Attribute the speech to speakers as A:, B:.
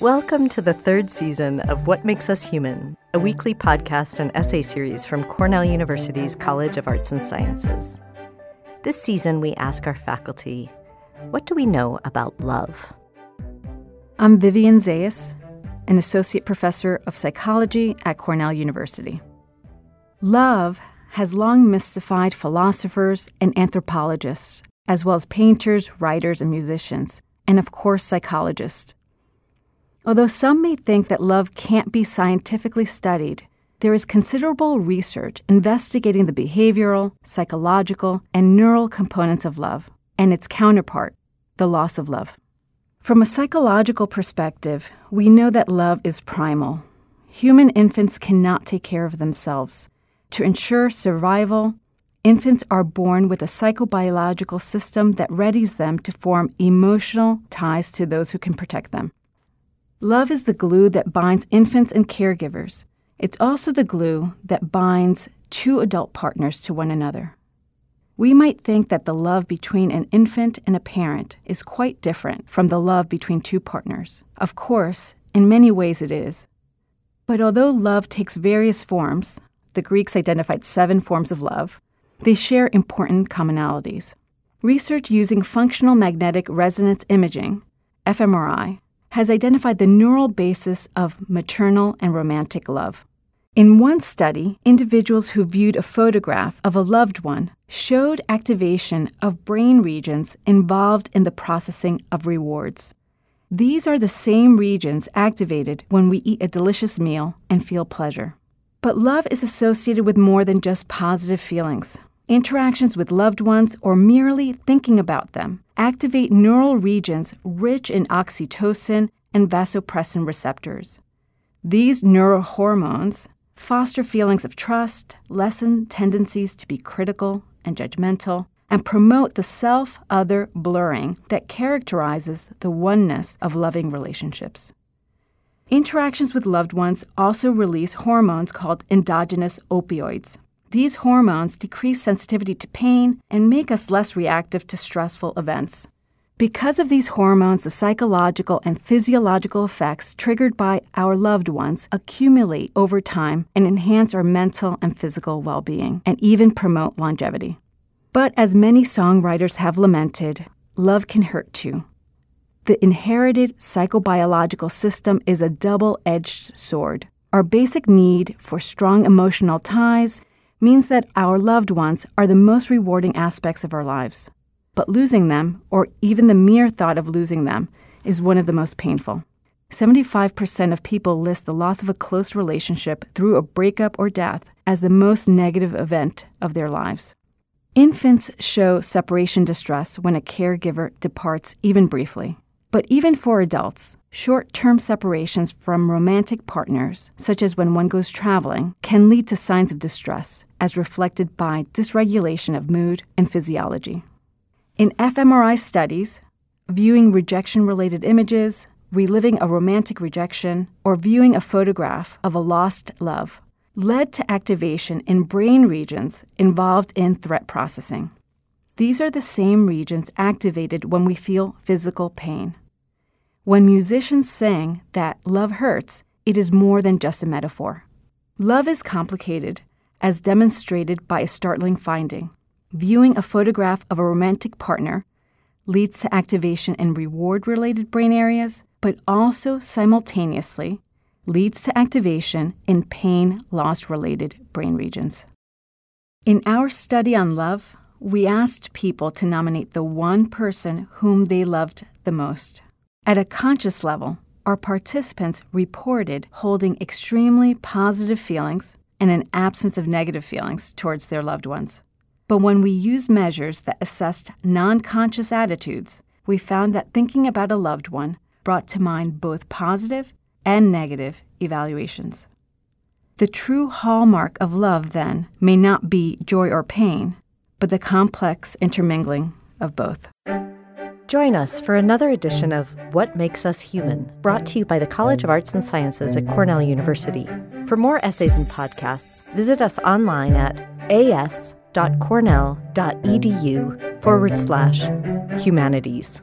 A: Welcome to the third season of What Makes Us Human, a weekly podcast and essay series from Cornell University's College of Arts and Sciences. This season, we ask our faculty, what do we know about love?
B: I'm Vivian Zayas, an associate professor of psychology at Cornell University. Love has long mystified philosophers and anthropologists, as well as painters, writers, and musicians, and of course, psychologists. Although some may think that love can't be scientifically studied, there is considerable research investigating the behavioral, psychological, and neural components of love, and its counterpart, the loss of love. From a psychological perspective, we know that love is primal. Human infants cannot take care of themselves. To ensure survival, infants are born with a psychobiological system that readies them to form emotional ties to those who can protect them. Love is the glue that binds infants and caregivers. It's also the glue that binds two adult partners to one another. We might think that the love between an infant and a parent is quite different from the love between two partners. Of course, in many ways it is. But although love takes various forms, the Greeks identified seven forms of love, they share important commonalities. Research using functional magnetic resonance imaging, fMRI, has identified the neural basis of maternal and romantic love. In one study, individuals who viewed a photograph of a loved one showed activation of brain regions involved in the processing of rewards. These are the same regions activated when we eat a delicious meal and feel pleasure. But love is associated with more than just positive feelings. Interactions with loved ones or merely thinking about them activate neural regions rich in oxytocin and vasopressin receptors. These neurohormones foster feelings of trust, lessen tendencies to be critical and judgmental, and promote the self other blurring that characterizes the oneness of loving relationships. Interactions with loved ones also release hormones called endogenous opioids. These hormones decrease sensitivity to pain and make us less reactive to stressful events. Because of these hormones, the psychological and physiological effects triggered by our loved ones accumulate over time and enhance our mental and physical well being, and even promote longevity. But as many songwriters have lamented, love can hurt too. The inherited psychobiological system is a double edged sword. Our basic need for strong emotional ties means that our loved ones are the most rewarding aspects of our lives but losing them, or even the mere thought of losing them, is one of the most painful. 75% of people list the loss of a close relationship through a breakup or death as the most negative event of their lives. Infants show separation distress when a caregiver departs, even briefly. But even for adults, short term separations from romantic partners, such as when one goes traveling, can lead to signs of distress, as reflected by dysregulation of mood and physiology. In fMRI studies, viewing rejection related images, reliving a romantic rejection, or viewing a photograph of a lost love led to activation in brain regions involved in threat processing. These are the same regions activated when we feel physical pain. When musicians sing that love hurts, it is more than just a metaphor. Love is complicated, as demonstrated by a startling finding viewing a photograph of a romantic partner leads to activation in reward related brain areas, but also simultaneously leads to activation in pain loss related brain regions. In our study on love, we asked people to nominate the one person whom they loved the most. At a conscious level, our participants reported holding extremely positive feelings and an absence of negative feelings towards their loved ones. But when we used measures that assessed non conscious attitudes, we found that thinking about a loved one brought to mind both positive and negative evaluations. The true hallmark of love, then, may not be joy or pain, but the complex intermingling of both.
A: Join us for another edition of What Makes Us Human, brought to you by the College of Arts and Sciences at Cornell University. For more essays and podcasts, visit us online at as www.cornell.edu forward slash humanities.